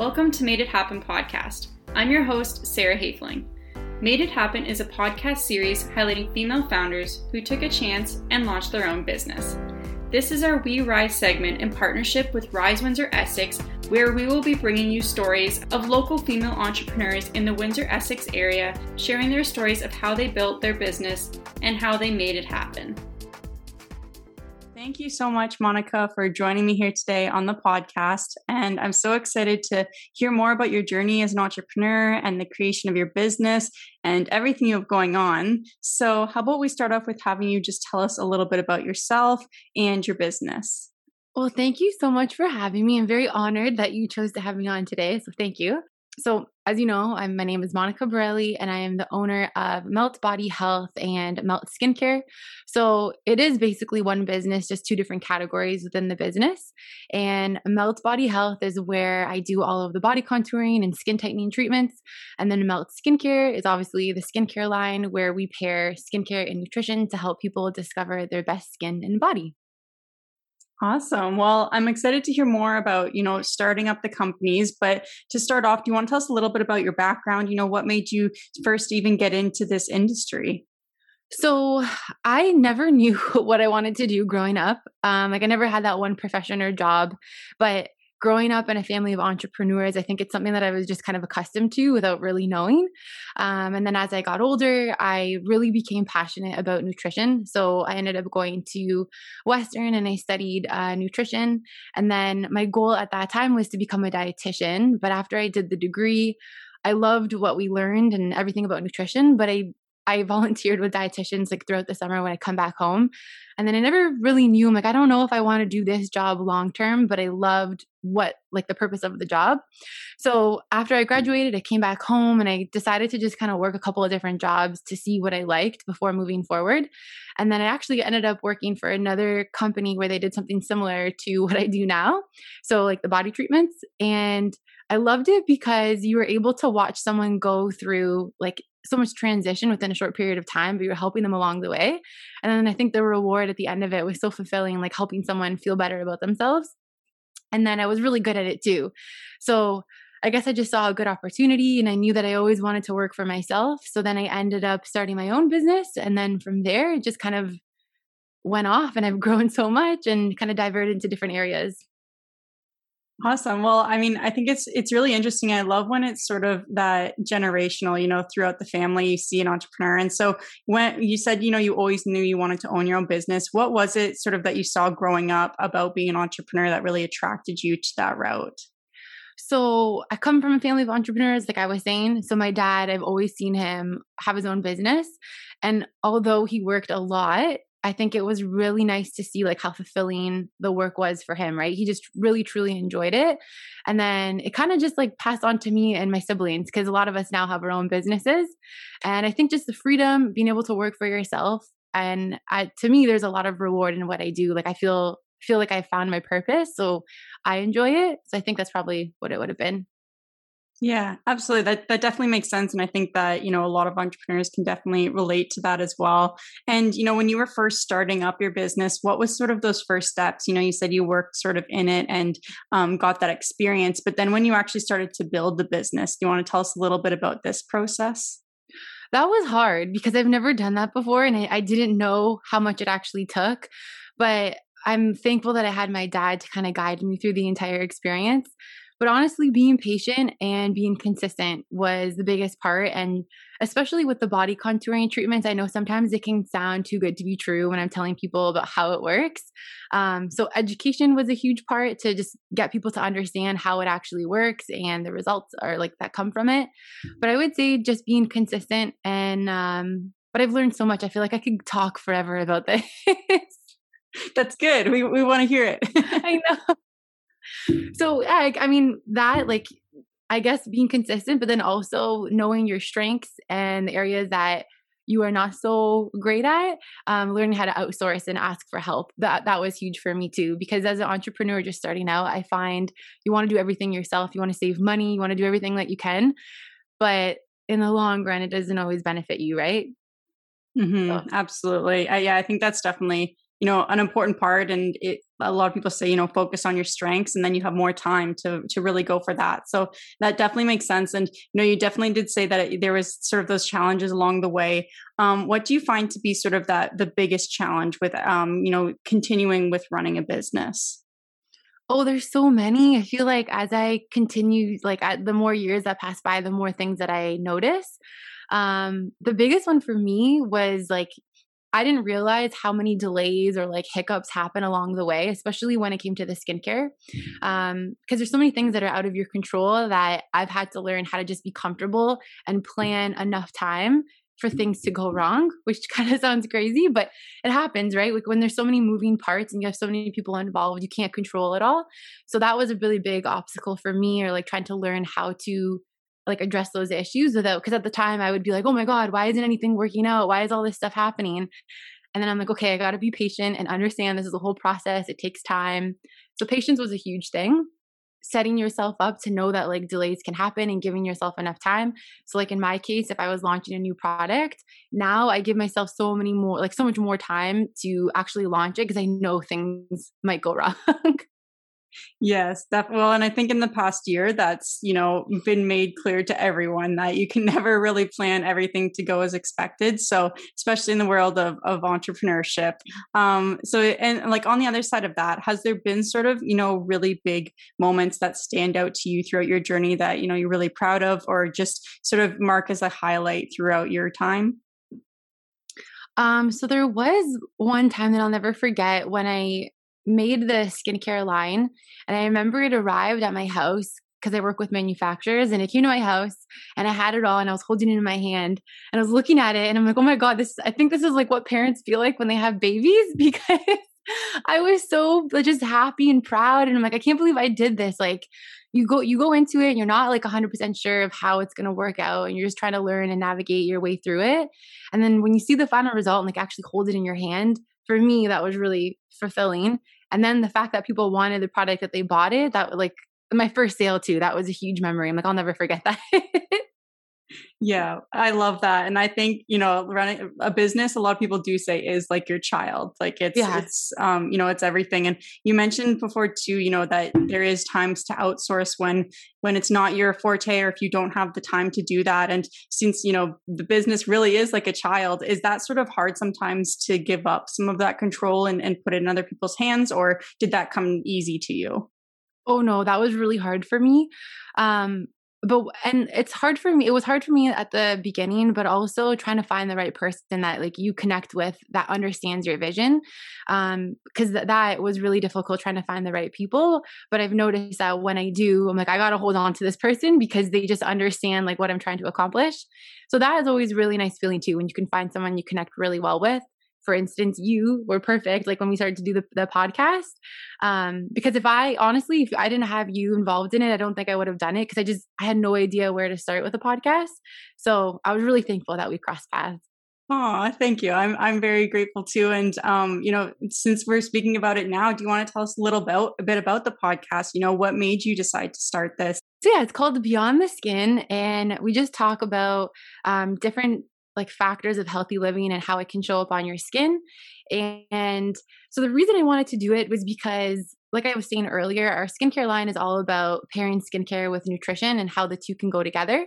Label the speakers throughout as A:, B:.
A: Welcome to Made It Happen podcast. I'm your host, Sarah Hafling. Made It Happen is a podcast series highlighting female founders who took a chance and launched their own business. This is our We Rise segment in partnership with Rise Windsor Essex, where we will be bringing you stories of local female entrepreneurs in the Windsor Essex area, sharing their stories of how they built their business and how they made it happen. Thank you so much, Monica, for joining me here today on the podcast. And I'm so excited to hear more about your journey as an entrepreneur and the creation of your business and everything you have going on. So, how about we start off with having you just tell us a little bit about yourself and your business?
B: Well, thank you so much for having me. I'm very honored that you chose to have me on today. So, thank you. So, as you know, I'm, my name is Monica Borelli, and I am the owner of Melt Body Health and Melt Skincare. So, it is basically one business, just two different categories within the business. And Melt Body Health is where I do all of the body contouring and skin tightening treatments. And then Melt Skincare is obviously the skincare line where we pair skincare and nutrition to help people discover their best skin and body.
A: Awesome. Well, I'm excited to hear more about, you know, starting up the companies, but to start off, do you want to tell us a little bit about your background? You know, what made you first even get into this industry?
B: So I never knew what I wanted to do growing up. Um, like I never had that one profession or job, but growing up in a family of entrepreneurs, I think it's something that I was just kind of accustomed to without really knowing. Um, and then as I got older, I really became passionate about nutrition. So I ended up going to Western and I studied uh, nutrition. And then my goal at that time was to become a dietitian. But after I did the degree, I loved what we learned and everything about nutrition, but I I volunteered with dietitians like throughout the summer when I come back home. And then I never really knew, I'm like, I don't know if I want to do this job long term, but I loved what, like, the purpose of the job. So after I graduated, I came back home and I decided to just kind of work a couple of different jobs to see what I liked before moving forward. And then I actually ended up working for another company where they did something similar to what I do now. So, like, the body treatments. And I loved it because you were able to watch someone go through like so much transition within a short period of time, but you're helping them along the way. And then I think the reward at the end of it was so fulfilling, like helping someone feel better about themselves. And then I was really good at it too. So I guess I just saw a good opportunity and I knew that I always wanted to work for myself. So then I ended up starting my own business. And then from there, it just kind of went off and I've grown so much and kind of diverted into different areas.
A: Awesome. Well, I mean, I think it's it's really interesting. I love when it's sort of that generational, you know, throughout the family you see an entrepreneur. And so when you said, you know, you always knew you wanted to own your own business, what was it sort of that you saw growing up about being an entrepreneur that really attracted you to that route?
B: So I come from a family of entrepreneurs, like I was saying. So my dad, I've always seen him have his own business. And although he worked a lot, I think it was really nice to see like how fulfilling the work was for him, right? He just really truly enjoyed it. And then it kind of just like passed on to me and my siblings because a lot of us now have our own businesses. And I think just the freedom, being able to work for yourself and I, to me there's a lot of reward in what I do. Like I feel feel like I found my purpose, so I enjoy it. So I think that's probably what it would have been.
A: Yeah, absolutely. That that definitely makes sense and I think that, you know, a lot of entrepreneurs can definitely relate to that as well. And you know, when you were first starting up your business, what was sort of those first steps? You know, you said you worked sort of in it and um, got that experience, but then when you actually started to build the business, do you want to tell us a little bit about this process?
B: That was hard because I've never done that before and I, I didn't know how much it actually took. But I'm thankful that I had my dad to kind of guide me through the entire experience. But honestly, being patient and being consistent was the biggest part. And especially with the body contouring treatments, I know sometimes it can sound too good to be true when I'm telling people about how it works. Um, so, education was a huge part to just get people to understand how it actually works and the results are like that come from it. But I would say just being consistent and, um, but I've learned so much. I feel like I could talk forever about this.
A: That's good. We we want to hear it.
B: I know so I, I mean that like I guess being consistent, but then also knowing your strengths and the areas that you are not so great at, um, learning how to outsource and ask for help. That that was huge for me too, because as an entrepreneur just starting out, I find you want to do everything yourself. You want to save money. You want to do everything that you can, but in the long run, it doesn't always benefit you, right?
A: Mm-hmm, so. Absolutely. Uh, yeah, I think that's definitely you know an important part and it a lot of people say you know focus on your strengths and then you have more time to to really go for that so that definitely makes sense and you know you definitely did say that it, there was sort of those challenges along the way um, what do you find to be sort of that the biggest challenge with um, you know continuing with running a business
B: Oh, there's so many. I feel like as I continue, like the more years that pass by, the more things that I notice. Um, the biggest one for me was like I didn't realize how many delays or like hiccups happen along the way, especially when it came to the skincare. Because um, there's so many things that are out of your control that I've had to learn how to just be comfortable and mm-hmm. plan enough time for mm-hmm. things to go wrong, which kind of sounds crazy, but it happens, right? Like when there's so many moving parts and you have so many people involved, you can't control it all. So that was a really big obstacle for me, or like trying to learn how to like address those issues without because at the time I would be like, oh my God, why isn't anything working out? Why is all this stuff happening? And then I'm like, okay, I got to be patient and understand this is a whole process. It takes time. So patience was a huge thing. Setting yourself up to know that like delays can happen and giving yourself enough time. So, like in my case, if I was launching a new product, now I give myself so many more, like so much more time to actually launch it because I know things might go wrong.
A: Yes, that well, and I think in the past year that's, you know, been made clear to everyone that you can never really plan everything to go as expected. So, especially in the world of, of entrepreneurship. Um, so and like on the other side of that, has there been sort of, you know, really big moments that stand out to you throughout your journey that, you know, you're really proud of or just sort of mark as a highlight throughout your time?
B: Um, so there was one time that I'll never forget when I made the skincare line. And I remember it arrived at my house because I work with manufacturers and it came to my house and I had it all and I was holding it in my hand and I was looking at it and I'm like, oh my God, this I think this is like what parents feel like when they have babies because I was so just happy and proud. And I'm like, I can't believe I did this. Like you go you go into it and you're not like 100% sure of how it's going to work out and you're just trying to learn and navigate your way through it. And then when you see the final result and like actually hold it in your hand, for me that was really fulfilling and then the fact that people wanted the product that they bought it that like my first sale too that was a huge memory. I'm like i'll never forget that
A: yeah, I love that. And I think, you know, running a business, a lot of people do say is like your child. Like it's yeah. it's um, you know, it's everything. And you mentioned before too, you know, that there is times to outsource when when it's not your forte or if you don't have the time to do that. And since, you know, the business really is like a child, is that sort of hard sometimes to give up some of that control and, and put it in other people's hands? Or did that come easy to you?
B: Oh no, that was really hard for me. Um, but and it's hard for me it was hard for me at the beginning but also trying to find the right person that like you connect with that understands your vision um because th- that was really difficult trying to find the right people but i've noticed that when i do i'm like i gotta hold on to this person because they just understand like what i'm trying to accomplish. So that is always really nice feeling too when you can find someone you connect really well with for instance, you were perfect. Like when we started to do the, the podcast, um, because if I honestly, if I didn't have you involved in it, I don't think I would have done it because I just I had no idea where to start with a podcast. So I was really thankful that we crossed paths.
A: Oh, thank you. I'm I'm very grateful too. And um, you know, since we're speaking about it now, do you want to tell us a little about a bit about the podcast? You know, what made you decide to start this?
B: So yeah, it's called Beyond the Skin, and we just talk about um, different like factors of healthy living and how it can show up on your skin. And so the reason I wanted to do it was because like I was saying earlier, our skincare line is all about pairing skincare with nutrition and how the two can go together.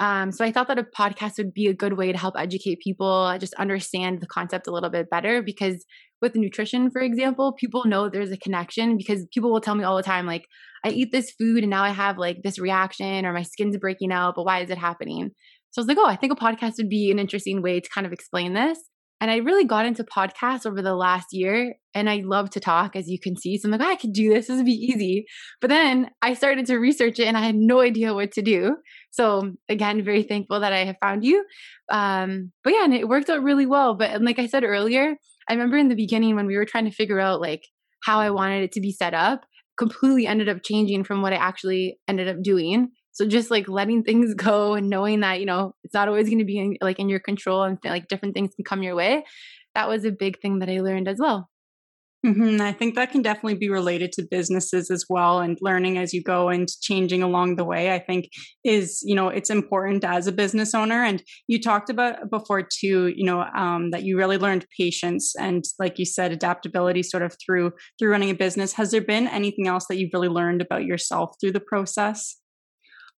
B: Um, so I thought that a podcast would be a good way to help educate people, just understand the concept a little bit better. Because with nutrition, for example, people know there's a connection because people will tell me all the time, like, I eat this food and now I have like this reaction or my skin's breaking out, but why is it happening? So I was like, oh, I think a podcast would be an interesting way to kind of explain this. And I really got into podcasts over the last year and I love to talk, as you can see. So I'm like, oh, I could do this. This would be easy. But then I started to research it and I had no idea what to do. So again, very thankful that I have found you. Um, but yeah, and it worked out really well. But like I said earlier, I remember in the beginning when we were trying to figure out like how I wanted it to be set up, completely ended up changing from what I actually ended up doing. So just like letting things go and knowing that, you know, it's not always going to be in, like in your control and like different things can come your way. That was a big thing that I learned as well.
A: Mm-hmm. I think that can definitely be related to businesses as well and learning as you go and changing along the way. I think is, you know, it's important as a business owner. And you talked about before too, you know, um, that you really learned patience and like you said, adaptability sort of through, through running a business. Has there been anything else that you've really learned about yourself through the process?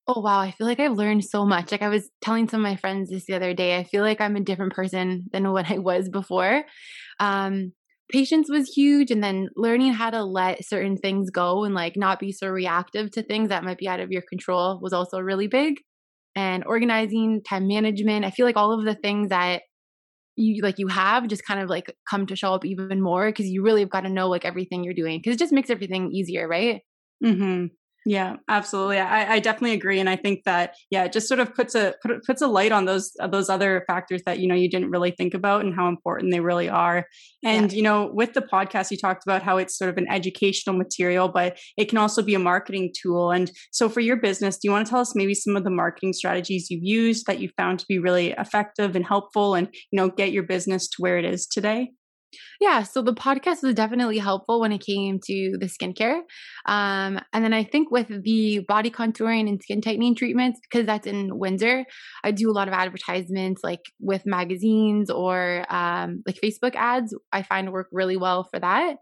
B: Oh wow, I feel like I've learned so much. Like I was telling some of my friends this the other day, I feel like I'm a different person than what I was before. Um, patience was huge and then learning how to let certain things go and like not be so reactive to things that might be out of your control was also really big and organizing time management i feel like all of the things that you like you have just kind of like come to show up even more because you really have got to know like everything you're doing because it just makes everything easier right
A: mm-hmm yeah, absolutely. I, I definitely agree, and I think that yeah, it just sort of puts a put, puts a light on those those other factors that you know you didn't really think about and how important they really are. And yeah. you know, with the podcast, you talked about how it's sort of an educational material, but it can also be a marketing tool. And so, for your business, do you want to tell us maybe some of the marketing strategies you've used that you found to be really effective and helpful, and you know, get your business to where it is today?
B: Yeah, so the podcast was definitely helpful when it came to the skincare. Um, and then I think with the body contouring and skin tightening treatments, because that's in Windsor, I do a lot of advertisements like with magazines or um, like Facebook ads. I find work really well for that.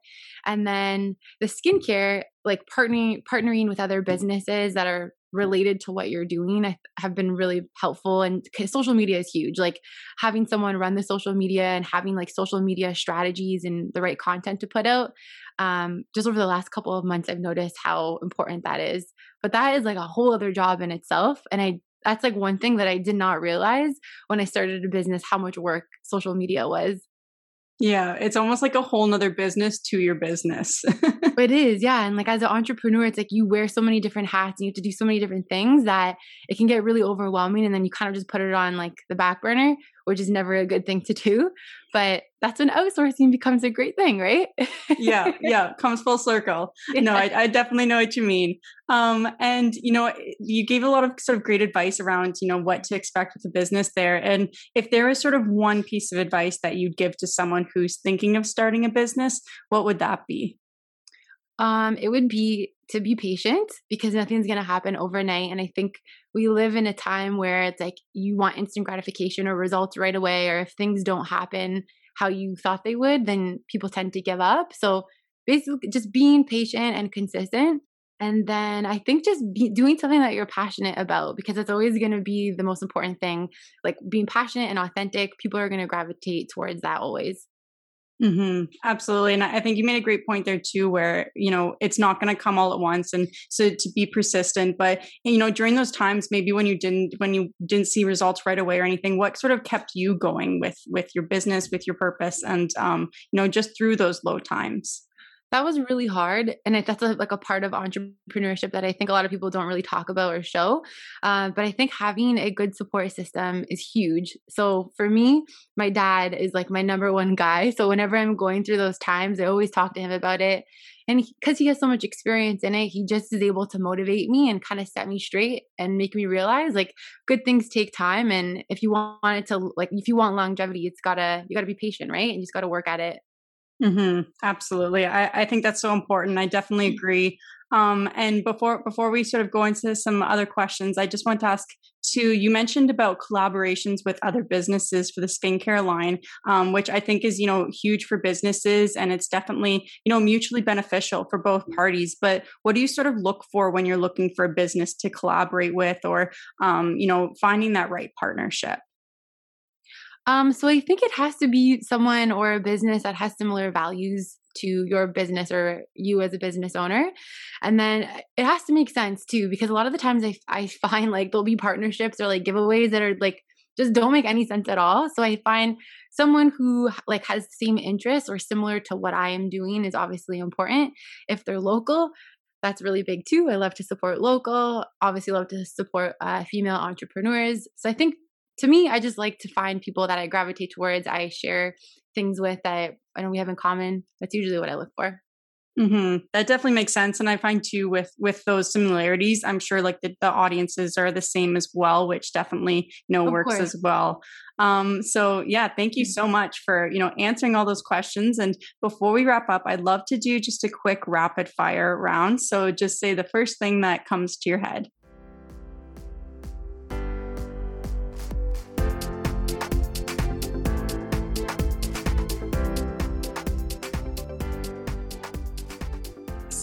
B: And then the skincare, like partnering partnering with other businesses that are related to what you're doing have been really helpful and social media is huge like having someone run the social media and having like social media strategies and the right content to put out um, just over the last couple of months i've noticed how important that is but that is like a whole other job in itself and i that's like one thing that i did not realize when i started a business how much work social media was
A: yeah, it's almost like a whole nother business to your business.
B: it is, yeah. And like as an entrepreneur, it's like you wear so many different hats and you have to do so many different things that it can get really overwhelming. And then you kind of just put it on like the back burner, which is never a good thing to do. But that's when outsourcing becomes a great thing, right?
A: yeah, yeah, comes full circle. Yeah. No, I, I, definitely know what you mean. Um, and you know, you gave a lot of sort of great advice around you know what to expect with the business there. And if there is sort of one piece of advice that you'd give to someone who's thinking of starting a business, what would that be?
B: Um, it would be to be patient because nothing's going to happen overnight. And I think we live in a time where it's like you want instant gratification or results right away, or if things don't happen how you thought they would, then people tend to give up. So basically, just being patient and consistent. And then I think just be, doing something that you're passionate about because it's always going to be the most important thing. Like being passionate and authentic, people are going to gravitate towards that always.
A: Mm-hmm. Absolutely. And I think you made a great point there too, where, you know, it's not going to come all at once. And so to be persistent, but, you know, during those times, maybe when you didn't, when you didn't see results right away or anything, what sort of kept you going with, with your business, with your purpose and, um, you know, just through those low times?
B: That was really hard and that's a, like a part of entrepreneurship that i think a lot of people don't really talk about or show uh, but i think having a good support system is huge. So for me my dad is like my number one guy so whenever i'm going through those times i always talk to him about it and because he, he has so much experience in it he just is able to motivate me and kind of set me straight and make me realize like good things take time and if you want it to like if you want longevity it's gotta you gotta be patient right? And you just gotta work at it
A: Mm-hmm. Absolutely. I, I think that's so important. I definitely mm. agree. Um, and before before we sort of go into some other questions, I just want to ask too. You mentioned about collaborations with other businesses for the skincare line, um, which I think is you know huge for businesses, and it's definitely you know mutually beneficial for both parties. But what do you sort of look for when you're looking for a business to collaborate with, or um, you know finding that right partnership?
B: Um, so I think it has to be someone or a business that has similar values to your business or you as a business owner. And then it has to make sense too, because a lot of the times I, I find like there'll be partnerships or like giveaways that are like just don't make any sense at all. So I find someone who like has the same interests or similar to what I am doing is obviously important. If they're local, that's really big too. I love to support local, obviously love to support uh, female entrepreneurs. So I think to me, I just like to find people that I gravitate towards. I share things with that I know we have in common. That's usually what I look for.
A: Mm-hmm. That definitely makes sense, and I find too with with those similarities, I'm sure like the, the audiences are the same as well, which definitely you know of works course. as well. Um, so yeah, thank you so much for you know answering all those questions. And before we wrap up, I'd love to do just a quick rapid fire round. So just say the first thing that comes to your head.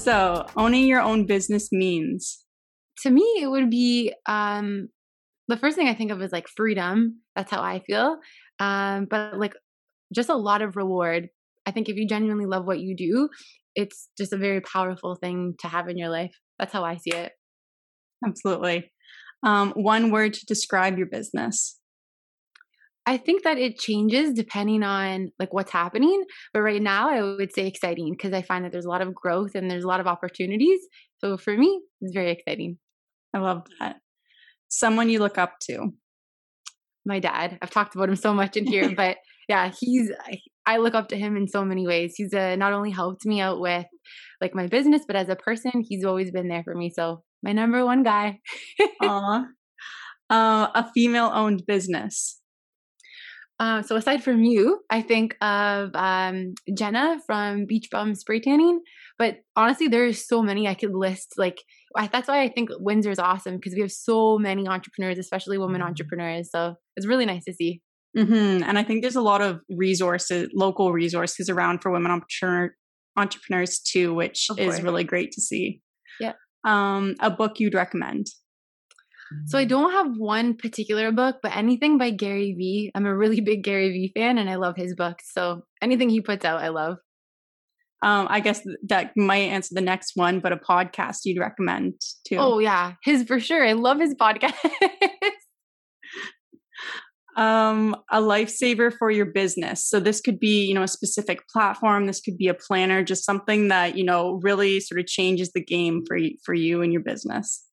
A: So, owning your own business means?
B: To me, it would be um, the first thing I think of is like freedom. That's how I feel. Um, but like just a lot of reward. I think if you genuinely love what you do, it's just a very powerful thing to have in your life. That's how I see it.
A: Absolutely. Um, one word to describe your business.
B: I think that it changes depending on like what's happening. But right now, I would say exciting because I find that there's a lot of growth and there's a lot of opportunities. So for me, it's very exciting.
A: I love that. Someone you look up to.
B: My dad. I've talked about him so much in here, but yeah, he's. I look up to him in so many ways. He's uh, not only helped me out with like my business, but as a person, he's always been there for me. So my number one guy.
A: Aw. Uh, a female-owned business.
B: Uh, so aside from you, I think of um, Jenna from Beach Bum Spray Tanning. But honestly, there's so many I could list. Like I, that's why I think Windsor is awesome because we have so many entrepreneurs, especially women mm-hmm. entrepreneurs. So it's really nice to see.
A: Mm-hmm. And I think there's a lot of resources, local resources around for women entrepreneur, entrepreneurs too, which is really great to see.
B: Yeah.
A: Um, a book you'd recommend.
B: So I don't have one particular book, but anything by Gary Vee. I'm a really big Gary Vee fan and I love his books. So anything he puts out, I love.
A: Um, I guess that might answer the next one, but a podcast you'd recommend too.
B: Oh yeah, his for sure. I love his podcast.
A: um, a lifesaver for your business. So this could be, you know, a specific platform. This could be a planner, just something that you know really sort of changes the game for you, for you and your business.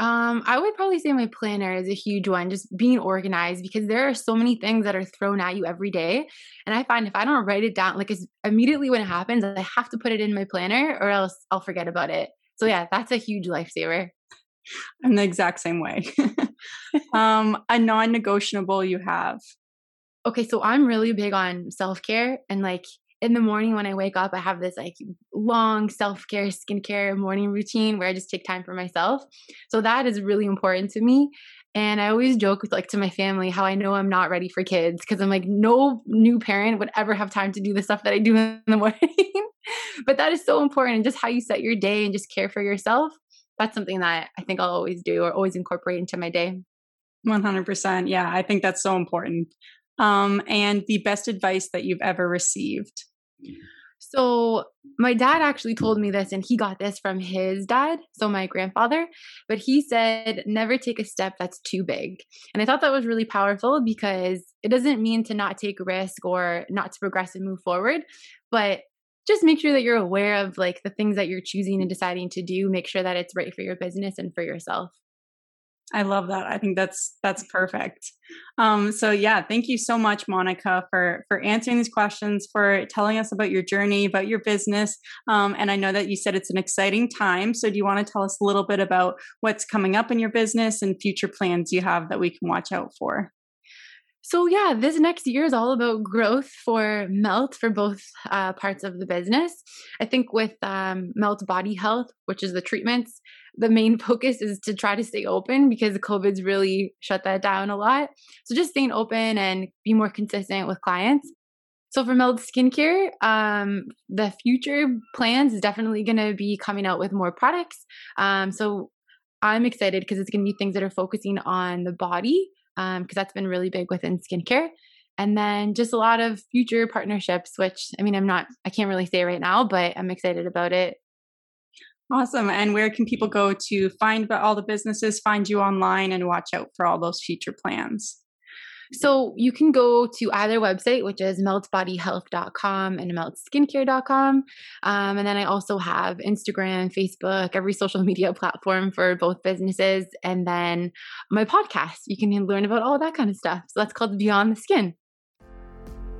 B: Um, I would probably say my planner is a huge one, just being organized because there are so many things that are thrown at you every day. And I find if I don't write it down, like immediately when it happens, I have to put it in my planner or else I'll forget about it. So yeah, that's a huge lifesaver.
A: I'm the exact same way. um, a non-negotiable you have.
B: Okay, so I'm really big on self-care and like in the morning when I wake up, I have this like long self care, skincare morning routine where I just take time for myself. So that is really important to me. And I always joke with like to my family how I know I'm not ready for kids because I'm like, no new parent would ever have time to do the stuff that I do in the morning. but that is so important. And just how you set your day and just care for yourself. That's something that I think I'll always do or always incorporate into my day.
A: 100%. Yeah, I think that's so important. Um, and the best advice that you've ever received.
B: So my dad actually told me this, and he got this from his dad, so my grandfather. But he said, never take a step that's too big. And I thought that was really powerful because it doesn't mean to not take risk or not to progress and move forward, but just make sure that you're aware of like the things that you're choosing and deciding to do. Make sure that it's right for your business and for yourself.
A: I love that. I think that's that's perfect. Um, so yeah, thank you so much, Monica, for for answering these questions, for telling us about your journey, about your business. Um, and I know that you said it's an exciting time. So do you want to tell us a little bit about what's coming up in your business and future plans you have that we can watch out for?
B: So yeah, this next year is all about growth for Melt for both uh, parts of the business. I think with um, Melt Body Health, which is the treatments, the main focus is to try to stay open because COVID's really shut that down a lot. So just staying open and be more consistent with clients. So for Melt Skincare, um, the future plans is definitely going to be coming out with more products. Um, so I'm excited because it's going to be things that are focusing on the body because um, that's been really big within skincare. And then just a lot of future partnerships, which I mean, I'm not, I can't really say right now, but I'm excited about it.
A: Awesome. And where can people go to find all the businesses, find you online, and watch out for all those future plans?
B: So you can go to either website, which is meltbodyhealth.com and meltskincare.com. Um, and then I also have Instagram, Facebook, every social media platform for both businesses. And then my podcast, you can learn about all that kind of stuff. So that's called Beyond the Skin.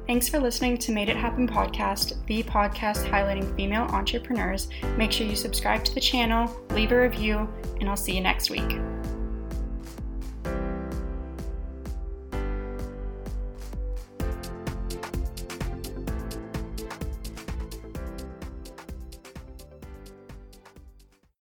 A: Thanks for listening to Made It Happen podcast, the podcast highlighting female entrepreneurs. Make sure you subscribe to the channel, leave a review, and I'll see you next week.